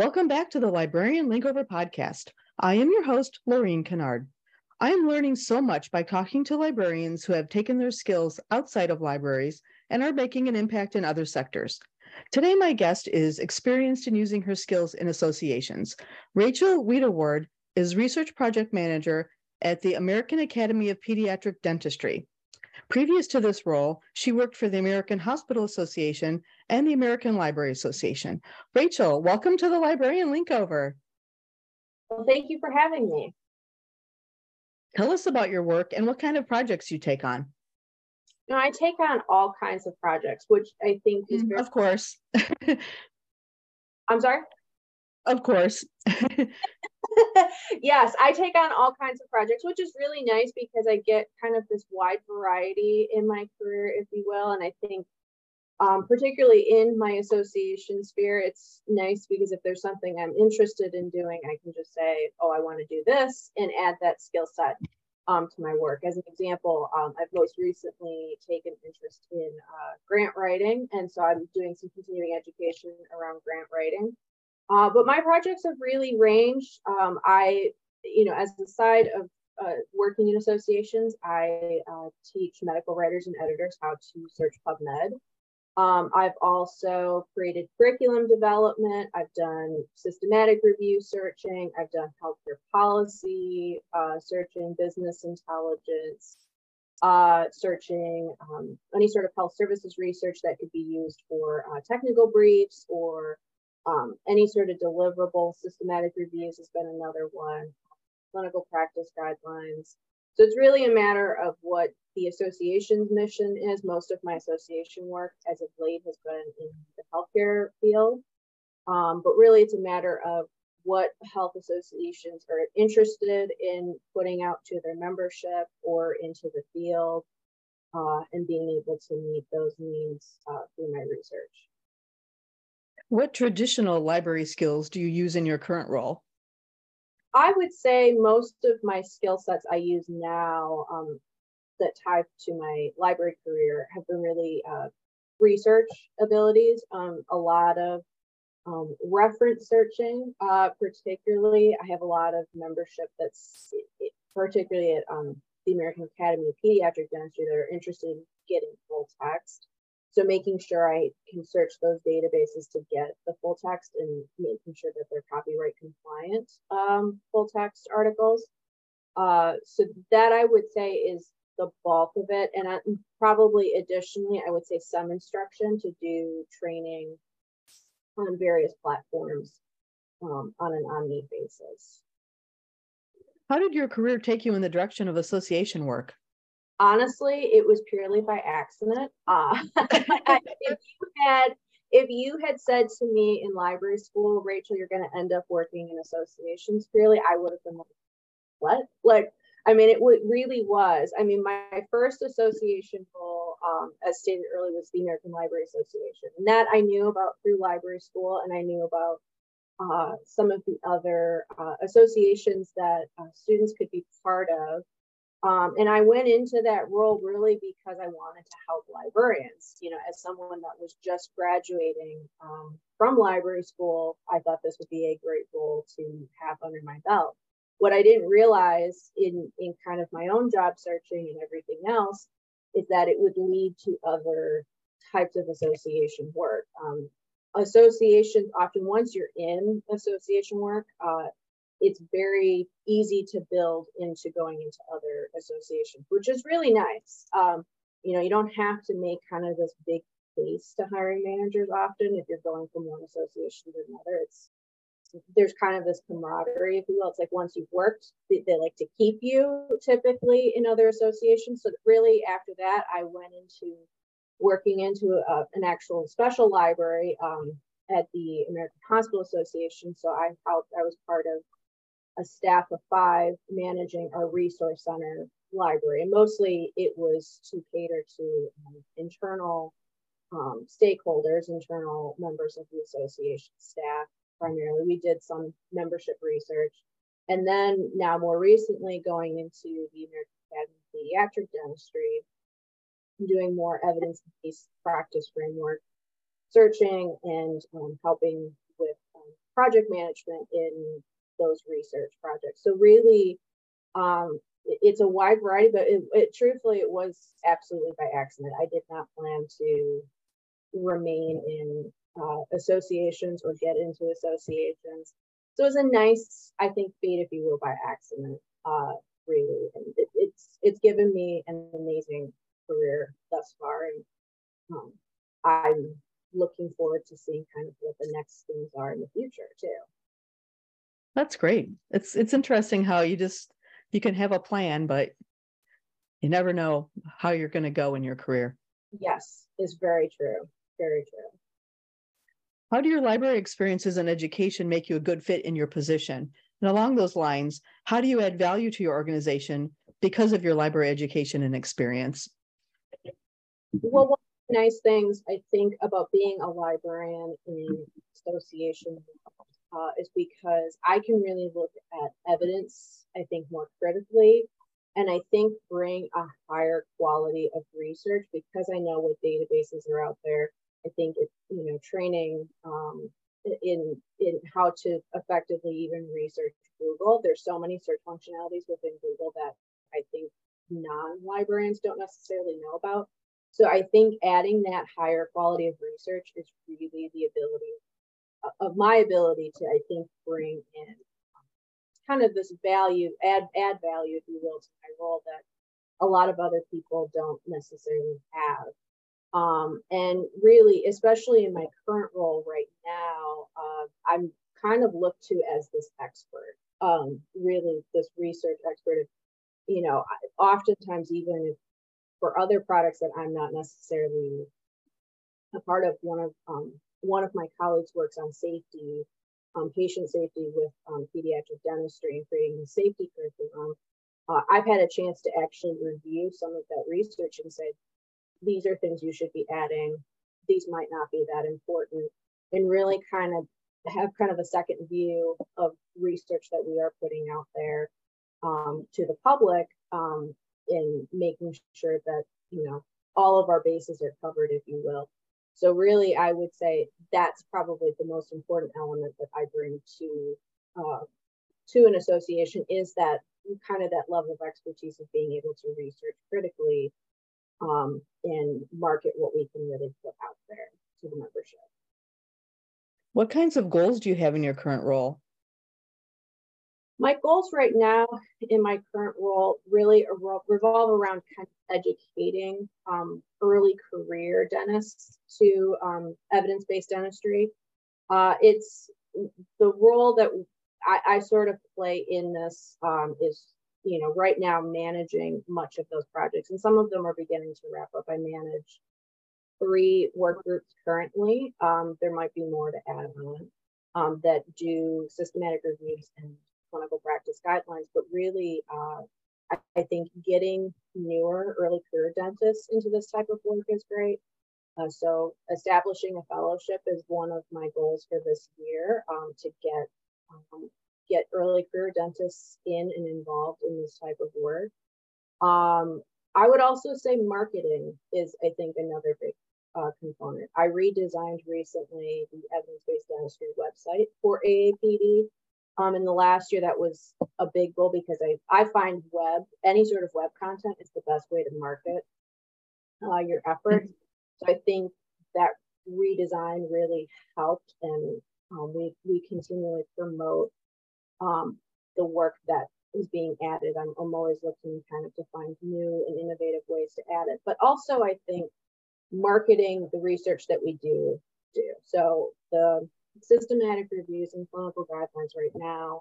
Welcome back to the Librarian Linkover podcast. I am your host, Laureen Kennard. I am learning so much by talking to librarians who have taken their skills outside of libraries and are making an impact in other sectors. Today, my guest is experienced in using her skills in associations. Rachel Wedeward is Research Project Manager at the American Academy of Pediatric Dentistry. Previous to this role, she worked for the American Hospital Association and the American Library Association. Rachel, welcome to the Librarian Linkover. Well, thank you for having me. Tell us about your work and what kind of projects you take on. You know, I take on all kinds of projects, which I think is mm, very- Of course. I'm sorry? Of course. yes, I take on all kinds of projects, which is really nice because I get kind of this wide variety in my career, if you will. And I think, um, particularly in my association sphere, it's nice because if there's something I'm interested in doing, I can just say, oh, I want to do this and add that skill set um, to my work. As an example, um, I've most recently taken interest in uh, grant writing. And so I'm doing some continuing education around grant writing. Uh, but my projects have really ranged. Um, I, you know, as the side of uh, working in associations, I uh, teach medical writers and editors how to search PubMed. Um, I've also created curriculum development. I've done systematic review searching. I've done healthcare policy uh, searching, business intelligence, uh, searching um, any sort of health services research that could be used for uh, technical briefs or um, any sort of deliverable systematic reviews has been another one, clinical practice guidelines. So it's really a matter of what the association's mission is. Most of my association work as of late has been in the healthcare field. Um, but really it's a matter of what health associations are interested in putting out to their membership or into the field uh, and being able to meet those needs uh, through my research. What traditional library skills do you use in your current role? I would say most of my skill sets I use now um, that tie to my library career have been really uh, research abilities, um, a lot of um, reference searching, uh, particularly. I have a lot of membership that's particularly at um, the American Academy of Pediatric Dentistry that are interested in getting full text. So making sure I can search those databases to get the full text and making sure that they're copyright compliant um, full text articles. Uh, so that I would say is the bulk of it. And I, probably additionally, I would say some instruction to do training on various platforms um, on an on-need basis. How did your career take you in the direction of association work? Honestly, it was purely by accident. Uh, if you had if you had said to me in library school, Rachel, you're going to end up working in associations, purely, I would have been like, what? Like, I mean, it w- really was. I mean, my first association role, um, as stated earlier, was the American Library Association. And that I knew about through library school, and I knew about uh, some of the other uh, associations that uh, students could be part of um, and I went into that role really because I wanted to help librarians. You know, as someone that was just graduating um, from library school, I thought this would be a great role to have under my belt. What I didn't realize in, in kind of my own job searching and everything else is that it would lead to other types of association work. Um, associations, often once you're in association work, uh, it's very easy to build into going into other associations, which is really nice. Um, you know, you don't have to make kind of this big case to hiring managers often if you're going from one association to another. It's there's kind of this camaraderie, if you will. It's like once you've worked, they, they like to keep you typically in other associations. So really, after that, I went into working into a, an actual special library um, at the American Hospital Association. So I helped. I was part of a staff of five managing our resource center library. And mostly it was to cater to um, internal um, stakeholders, internal members of the association staff primarily. We did some membership research. And then now more recently going into the American Academy of Pediatric Dentistry, doing more evidence-based practice framework searching and um, helping with um, project management in those research projects. So really, um, it, it's a wide variety, but it, it truthfully it was absolutely by accident. I did not plan to remain in uh, associations or get into associations. So it was a nice, I think, fate, if you will, by accident, uh, really. And it, it's it's given me an amazing career thus far, and um, I'm looking forward to seeing kind of what the next things are in the future too. That's great. It's it's interesting how you just you can have a plan, but you never know how you're going to go in your career. Yes, is very true. Very true. How do your library experiences and education make you a good fit in your position? And along those lines, how do you add value to your organization because of your library education and experience? Well, one of the nice things I think about being a librarian in association uh, is because I can really look at evidence, I think, more critically. And I think bring a higher quality of research because I know what databases are out there. I think it, you know, training um, in in how to effectively even research Google. There's so many search functionalities within Google that I think non-librarians don't necessarily know about. So I think adding that higher quality of research is really the ability of my ability to, I think, bring in kind of this value, add add value, if you will, to my role that a lot of other people don't necessarily have. Um, and really, especially in my current role right now, uh, I'm kind of looked to as this expert, um, really this research expert. You know, oftentimes even for other products that I'm not necessarily a part of, one of um, one of my colleagues works on safety, um, patient safety with um, pediatric dentistry and creating safety curriculum. Uh, I've had a chance to actually review some of that research and say, these are things you should be adding. These might not be that important. And really kind of have kind of a second view of research that we are putting out there um, to the public um, in making sure that, you know, all of our bases are covered, if you will. So really, I would say that's probably the most important element that I bring to uh, to an association is that kind of that level of expertise of being able to research critically um, and market what we can really put out there to the membership. What kinds of goals do you have in your current role? My goals right now in my current role really revolve around kind of educating um, early career dentists to um, evidence based dentistry. Uh, it's the role that I, I, sort of play in this um, is, you know, right now managing much of those projects, and some of them are beginning to wrap up. I manage three work groups currently. Um, there might be more to add on um, that do systematic reviews and clinical practice guidelines, but really, uh, I, think getting newer early career dentists into this type of work is great. Uh, so establishing a fellowship is one of my goals for this year um, to get um, get early career dentists in and involved in this type of work. Um, I would also say marketing is, I think, another big uh, component. I redesigned recently the evidence-based dentistry website for AAPD um, in the last year, that was a big goal because I, I find web, any sort of web content is the best way to market uh, your efforts. So I think that redesign really helped and um, we, we continually promote um, the work that is being added. I'm, I'm always looking kind of to find new and innovative ways to add it, but also I think marketing the research that we do do. So the systematic reviews and clinical guidelines right now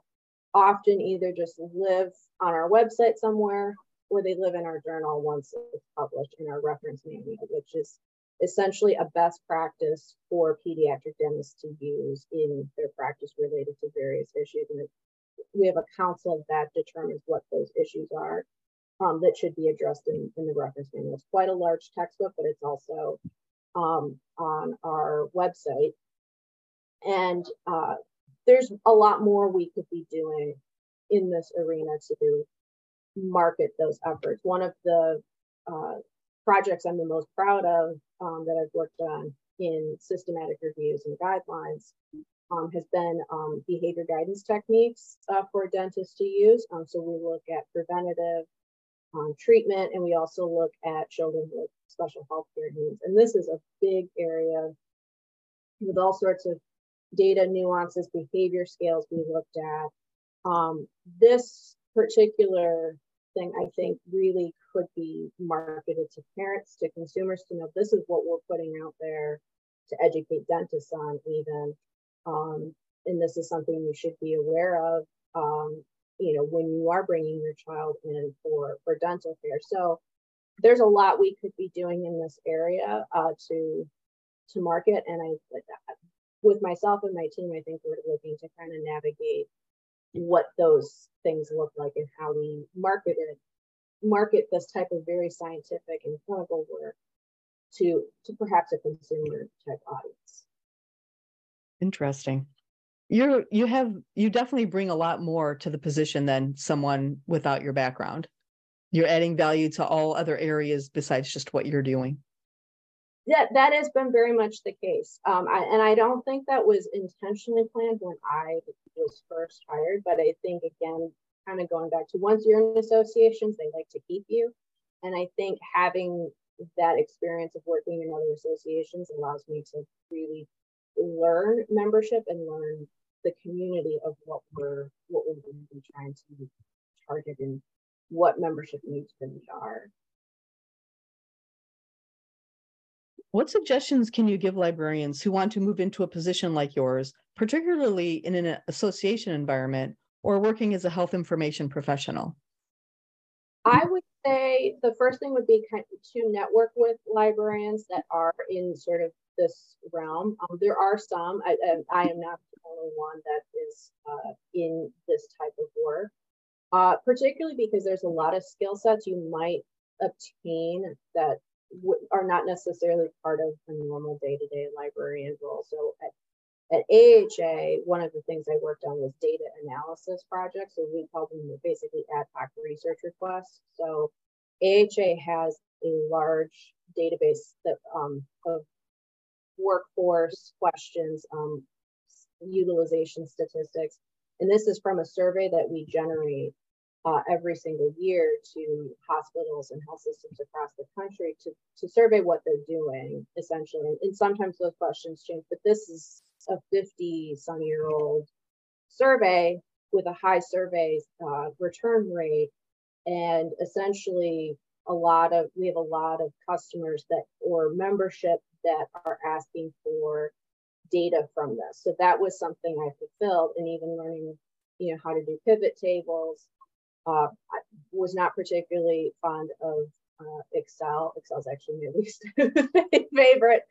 often either just live on our website somewhere or they live in our journal once it's published in our reference manual, which is essentially a best practice for pediatric dentists to use in their practice related to various issues. And we have a council that determines what those issues are um, that should be addressed in, in the reference manual. It's quite a large textbook, but it's also um, on our website and uh, there's a lot more we could be doing in this arena to market those efforts. One of the uh, projects I'm the most proud of um, that I've worked on in systematic reviews and guidelines um, has been um, behavior guidance techniques uh, for dentists to use. Um, so we look at preventative um, treatment and we also look at children with special health care needs. And this is a big area with all sorts of data nuances, behavior scales we looked at. Um, this particular thing, I think, really could be marketed to parents, to consumers to know this is what we're putting out there to educate dentists on, even. Um, and this is something you should be aware of, um, you know, when you are bringing your child in for, for dental care. So there's a lot we could be doing in this area uh, to to market. And I, with myself and my team, I think we're looking to kind of navigate what those things look like and how we market it, market this type of very scientific and clinical work to to perhaps a consumer type audience. Interesting. You're you have you definitely bring a lot more to the position than someone without your background. You're adding value to all other areas besides just what you're doing. Yeah, that has been very much the case. Um, I, and I don't think that was intentionally planned when I was first hired, but I think again, kind of going back to once you're in associations, they like to keep you. And I think having that experience of working in other associations allows me to really learn membership and learn the community of what we're what we're really trying to target and what membership needs really are. What suggestions can you give librarians who want to move into a position like yours, particularly in an association environment or working as a health information professional? I would say the first thing would be to network with librarians that are in sort of this realm. Um, there are some, I, I, am not the only one that is uh, in this type of work, uh, particularly because there's a lot of skill sets you might obtain that are not necessarily part of a normal day-to-day librarian role. So at at AHA, one of the things I worked on was data analysis projects. So we call them basically ad hoc research requests. So AHA has a large database that um, of workforce questions, um, utilization statistics. And this is from a survey that we generate uh, every single year to hospitals and health systems across the country to, to survey what they're doing, essentially. And sometimes those questions change, but this is a 50 some year old survey with a high survey uh, return rate. And essentially, a lot of we have a lot of customers that or membership that are asking for data from this. So that was something I fulfilled, and even learning, you know, how to do pivot tables. Uh, I was not particularly fond of uh, Excel. Excel is actually my least favorite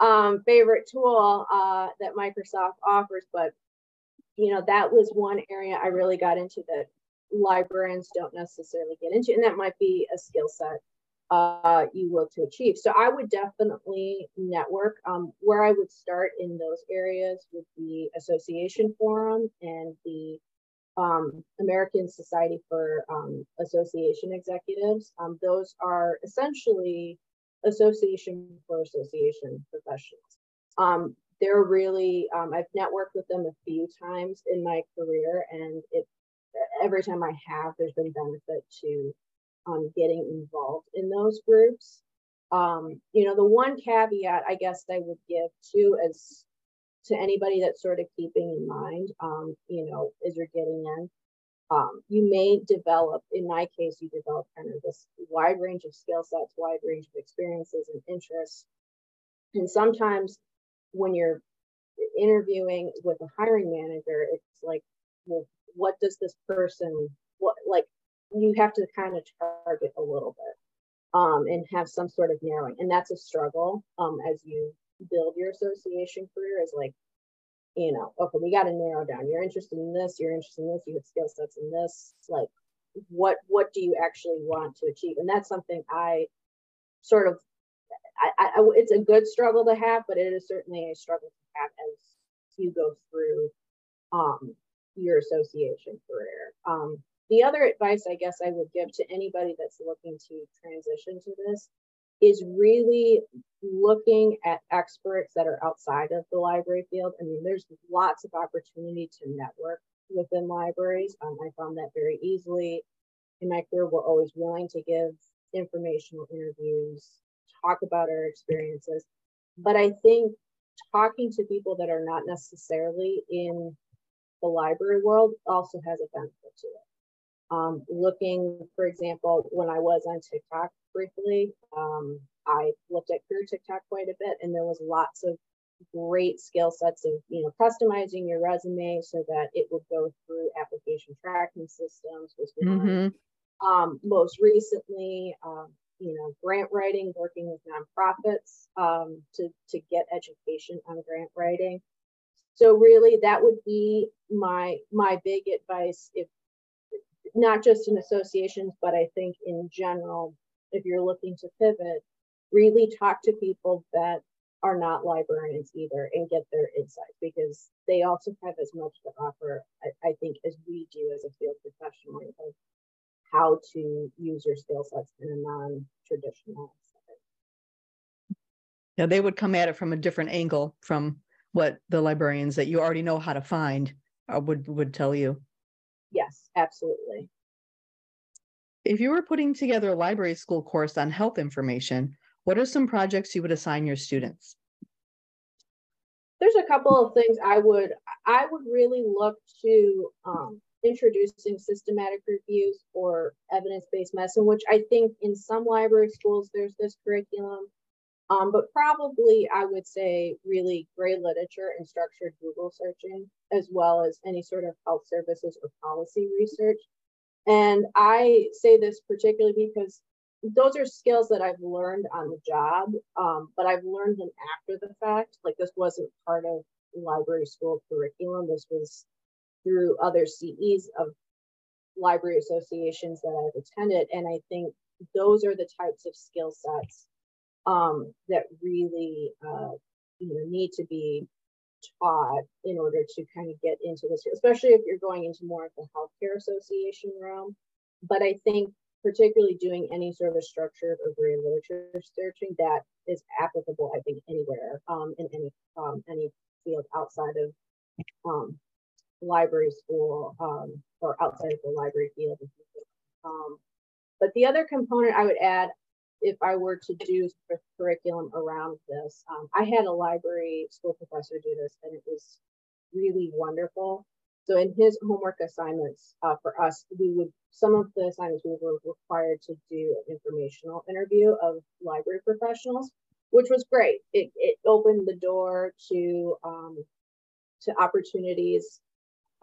um, favorite tool uh, that Microsoft offers. But you know, that was one area I really got into that librarians don't necessarily get into, and that might be a skill set uh, you look to achieve. So I would definitely network. Um, where I would start in those areas would be Association Forum and the um, American Society for um, Association Executives. Um, those are essentially Association for Association Professionals. Um, they're really, um, I've networked with them a few times in my career, and it every time I have, there's been benefit to um, getting involved in those groups. Um, you know, the one caveat I guess I would give to as to anybody that's sort of keeping in mind, um, you know, as you're getting in, um, you may develop, in my case, you develop kind of this wide range of skill sets, wide range of experiences and interests. And sometimes when you're interviewing with a hiring manager, it's like, well, what does this person, what, like, you have to kind of target a little bit um, and have some sort of narrowing. And that's a struggle um, as you build your association career, is like, you know, okay, we got to narrow down. You're interested in this, you're interested in this, you have skill sets in this. Like, what what do you actually want to achieve? And that's something I sort of, I, I it's a good struggle to have, but it is certainly a struggle to have as you go through um, your association career. Um, the other advice I guess I would give to anybody that's looking to transition to this is really looking at experts that are outside of the library field. I mean, there's lots of opportunity to network within libraries. Um, I found that very easily in my career. We're always willing to give informational interviews, talk about our experiences. But I think talking to people that are not necessarily in the library world also has a benefit to it. Um, looking, for example, when I was on TikTok briefly, um, I looked at career TikTok quite a bit, and there was lots of great skill sets of you know customizing your resume so that it would go through application tracking systems was. Mm-hmm. Um, most recently, um, you know, grant writing, working with nonprofits um, to to get education on grant writing. So really, that would be my my big advice if not just in associations, but I think in general, if you're looking to pivot, really talk to people that are not librarians either and get their insights because they also have as much to offer, I, I think, as we do as a field professional of how to use your skill sets in a non-traditional setting. Yeah, they would come at it from a different angle from what the librarians that you already know how to find uh, would would tell you. Yes, absolutely. If you were putting together a library school course on health information, what are some projects you would assign your students? There's a couple of things I would I would really look to um, introducing systematic reviews or evidence-based medicine, which I think in some library schools there's this curriculum, um, but probably I would say really great literature and structured Google searching, as well as any sort of health services or policy research. And I say this particularly because those are skills that I've learned on the job, um, but I've learned them after the fact. Like this wasn't part of library school curriculum. This was through other CEs of library associations that I've attended. And I think those are the types of skill sets um, that really uh, you know need to be taught in order to kind of get into this, especially if you're going into more of the healthcare association realm. But I think particularly doing any sort of structured or gray literature searching that is applicable, I think, anywhere um, in any um, any field outside of um, library school um, or outside of the library field. Um, but the other component I would add, if I were to do curriculum around this, um, I had a library school professor do this, and it was really wonderful. So in his homework assignments uh, for us, we would some of the assignments we were required to do an informational interview of library professionals, which was great. It, it opened the door to um, to opportunities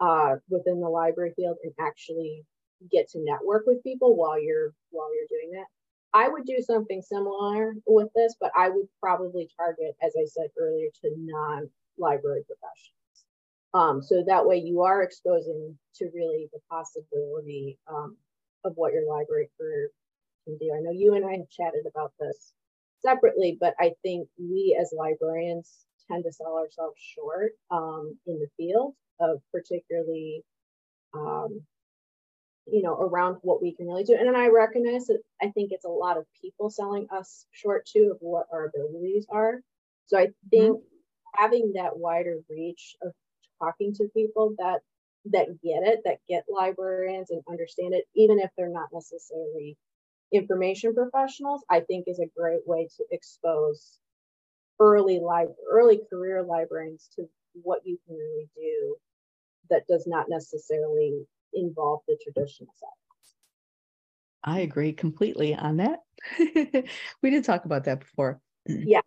uh, within the library field and actually get to network with people while you're while you're doing that. I would do something similar with this, but I would probably target, as I said earlier, to non-library professionals. Um, so that way you are exposing to really the possibility um, of what your library career can do. I know you and I have chatted about this separately, but I think we as librarians tend to sell ourselves short um, in the field of particularly, um, you know, around what we can really do. And then I recognize that I think it's a lot of people selling us short too of what our abilities are. So I think mm-hmm. having that wider reach of talking to people that that get it, that get librarians and understand it, even if they're not necessarily information professionals, I think is a great way to expose early li- early career librarians to what you can really do that does not necessarily involve the traditional side. I agree completely on that. we did talk about that before. Yeah.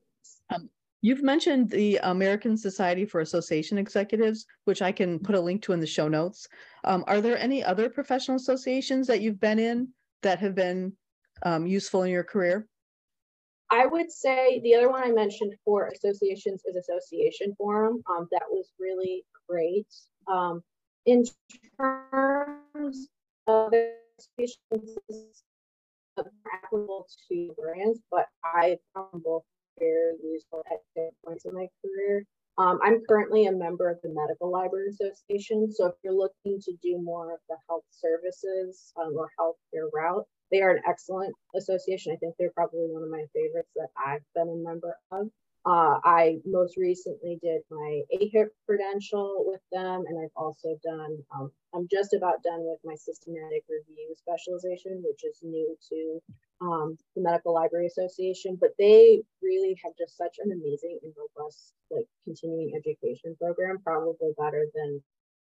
Um, You've mentioned the American Society for Association Executives, which I can put a link to in the show notes. Um, are there any other professional associations that you've been in that have been um, useful in your career? I would say the other one I mentioned for associations is Association Forum. Um, that was really great. Um, in terms of associations, applicable to brands, but I found both very useful at different points in my career. Um, I'm currently a member of the Medical Library Association. So if you're looking to do more of the health services um, or healthcare route, they are an excellent association. I think they're probably one of my favorites that I've been a member of. Uh, I most recently did my AHIP credential with them, and I've also done, um, I'm just about done with my systematic review specialization, which is new to um, the Medical Library Association. But they really have just such an amazing and robust, like, continuing education program, probably better than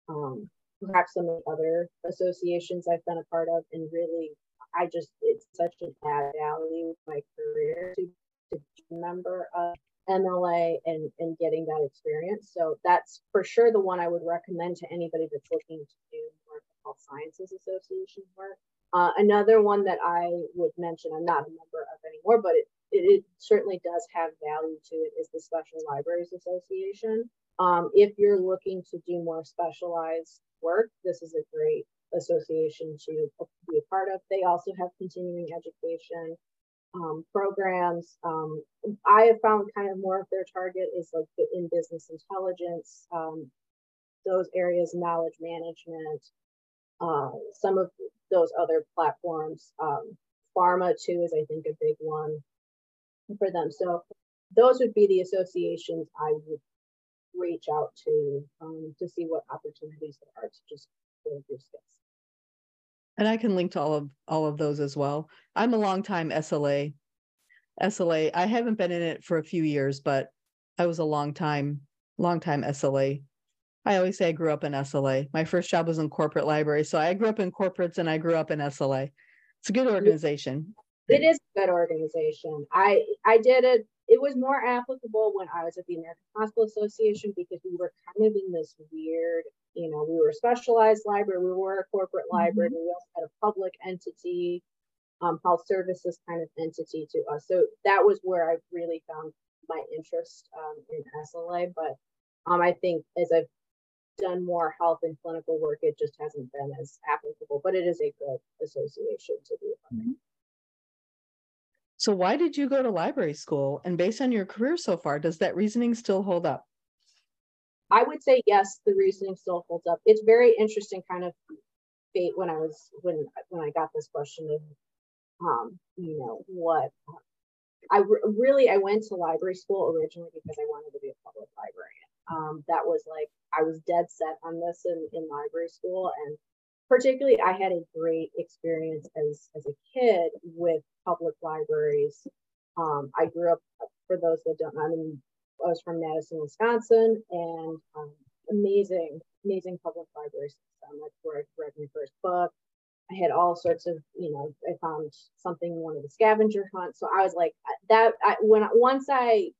um, perhaps some of the other associations I've been a part of. And really, I just, it's such an add value to my career to, to be a member of MLA and, and getting that experience. So that's for sure the one I would recommend to anybody that's looking to do more of the health sciences association work. Uh, another one that I would mention, I'm not a member of anymore, but it, it, it certainly does have value to it is the Special Libraries Association. Um, if you're looking to do more specialized work, this is a great association to be a part of. They also have continuing education um, programs. Um, I have found kind of more of their target is like the in business intelligence, um, those areas, knowledge management, uh, some of those other platforms. Um, pharma too is I think a big one for them. So those would be the associations I would reach out to um, to see what opportunities there are to just build your skills. And I can link to all of all of those as well. I'm a long time SLA. SLA. I haven't been in it for a few years, but I was a long time, long time SLA. I always say I grew up in SLA. My first job was in corporate library. So I grew up in corporates and I grew up in SLA. It's a good organization. It is a good organization. I I did it. It was more applicable when I was at the American Hospital Association because we were kind of in this weird you know, we were a specialized library, we were a corporate mm-hmm. library, we also had a public entity, um, health services kind of entity to us. So that was where I really found my interest um, in SLA. But um, I think as I've done more health and clinical work, it just hasn't been as applicable, but it is a good association to be a part of. So, why did you go to library school? And based on your career so far, does that reasoning still hold up? I would say yes, the reasoning still holds up. It's very interesting kind of fate when I was when when I got this question of um, you know, what I re- really I went to library school originally because I wanted to be a public librarian. Um, that was like I was dead set on this in, in library school and particularly I had a great experience as as a kid with public libraries. Um, I grew up for those that don't know, I'm in I was from Madison, Wisconsin, and um, amazing, amazing public library system. That's where I read my first book. I had all sorts of, you know, I found something in one of the scavenger hunts. So I was like that. I, when once I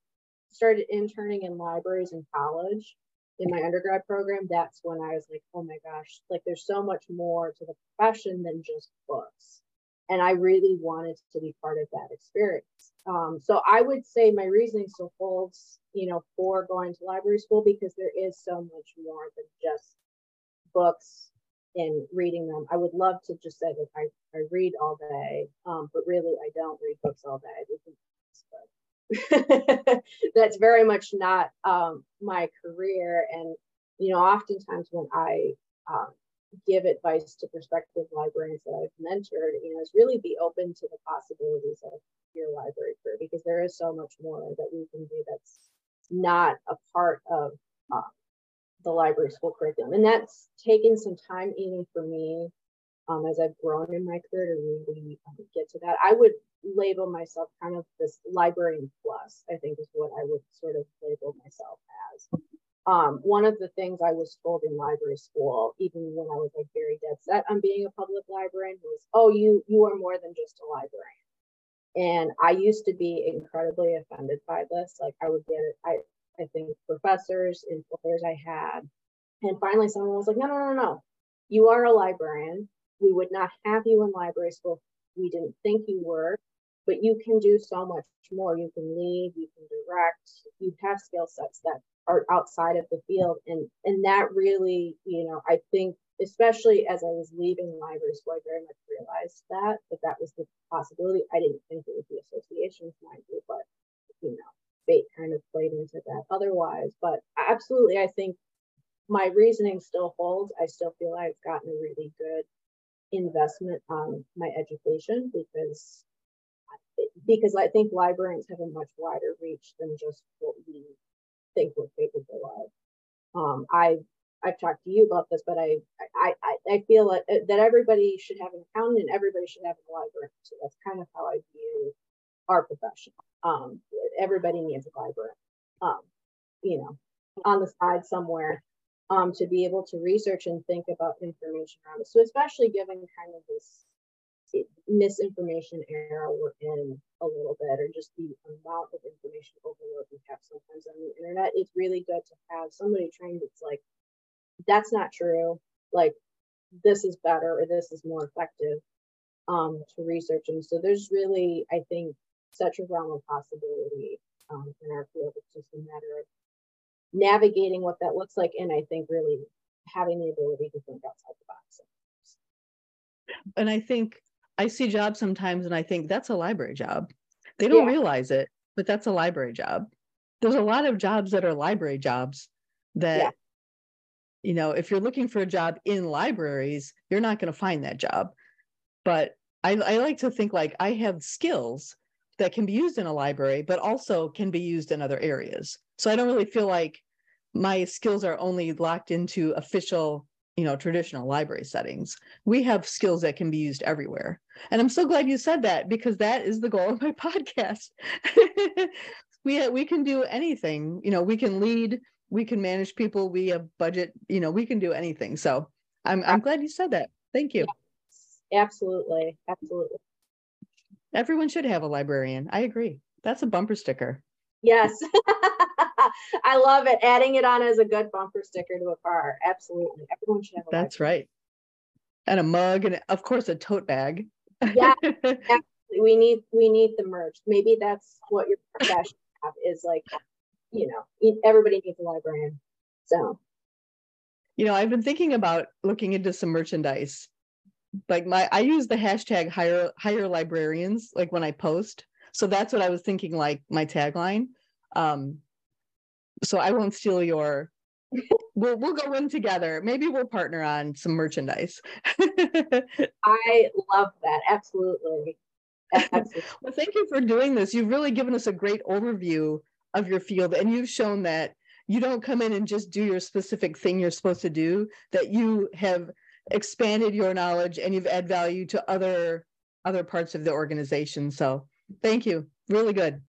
started interning in libraries in college, in my undergrad program, that's when I was like, oh my gosh, like there's so much more to the profession than just books and I really wanted to be part of that experience. Um, so I would say my reasoning still holds, you know, for going to library school because there is so much more than just books and reading them. I would love to just say that I, I read all day, um, but really I don't read books all day. That's very much not um, my career. And, you know, oftentimes when I um, give advice to prospective librarians that I've mentored, you know, is really be open to the possibilities of your library career because there is so much more that we can do that's not a part of uh, the library school curriculum. And that's taken some time even for me um, as I've grown in my career to really um, get to that. I would label myself kind of this librarian plus, I think is what I would sort of label myself as. Um, one of the things I was told in library school, even when I was like very dead set on being a public librarian, was, "Oh, you you are more than just a librarian." And I used to be incredibly offended by this. Like I would get it. I I think professors, employers I had, and finally someone was like, "No, no, no, no. You are a librarian. We would not have you in library school. We didn't think you were." But you can do so much more. You can lead, you can direct, you have skill sets that are outside of the field. And and that really you know i think especially as i was leaving library school i very much realized that that that was the possibility. I didn't think it would be associations mind you but you know fate kind of played into that otherwise. But absolutely i think my reasoning still holds. I still feel i've gotten a really good investment on my education because because I think librarians have a much wider reach than just what we think we're capable of. Um, I I've talked to you about this, but I I I, I feel that, that everybody should have an accountant and everybody should have a librarian. So that's kind of how I view our profession. Um, everybody needs a librarian. Um, you know, on the side somewhere um, to be able to research and think about information around it. So especially given kind of this misinformation era we're in a little bit, or just the amount of information overload we have sometimes on the internet, it's really good to have somebody trained that's like, that's not true. Like, this is better or this is more effective um, to research. And so there's really, I think, such a realm of possibility um, in our field. It's just a matter of navigating what that looks like. And I think really having the ability to think outside the box. And I think I see jobs sometimes and I think that's a library job. They don't yeah. realize it, but that's a library job. There's a lot of jobs that are library jobs that, yeah. you know, if you're looking for a job in libraries, you're not going to find that job. But I, I like to think like I have skills that can be used in a library, but also can be used in other areas. So I don't really feel like my skills are only locked into official you know traditional library settings. We have skills that can be used everywhere. And i'm so glad you said that because that is the goal of my podcast. We we can do anything. You know we can lead we can manage people we have budget you know we can do anything. So i'm i'm glad you said that. Thank you. Absolutely. Absolutely. Everyone should have a librarian. I agree. That's a bumper sticker yes I love it. Adding it on as a good bumper sticker to a car. Absolutely. Everyone should have a That's right. And a mug and of course a tote bag. yeah. Absolutely. We need we need the merch. Maybe that's what your profession have is like, you know, everybody needs a librarian. So you know, I've been thinking about looking into some merchandise. Like my I use the hashtag hire hire librarians like when I post. So that's what I was thinking like my tagline. Um, so I won't steal your. we'll we'll go in together. Maybe we'll partner on some merchandise. I love that. Absolutely. Absolutely. well, thank you for doing this. You've really given us a great overview of your field, and you've shown that you don't come in and just do your specific thing you're supposed to do. That you have expanded your knowledge and you've add value to other other parts of the organization. So thank you. Really good.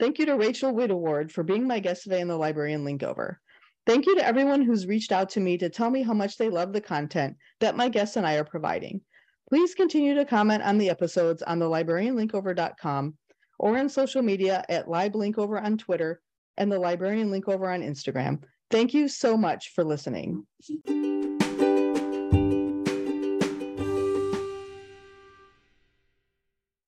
Thank you to Rachel Wedeward for being my guest today in the Librarian Linkover. Thank you to everyone who's reached out to me to tell me how much they love the content that my guests and I are providing. Please continue to comment on the episodes on the librarianlinkover.com or on social media at LibLinkover on Twitter and the Librarian Linkover on Instagram. Thank you so much for listening.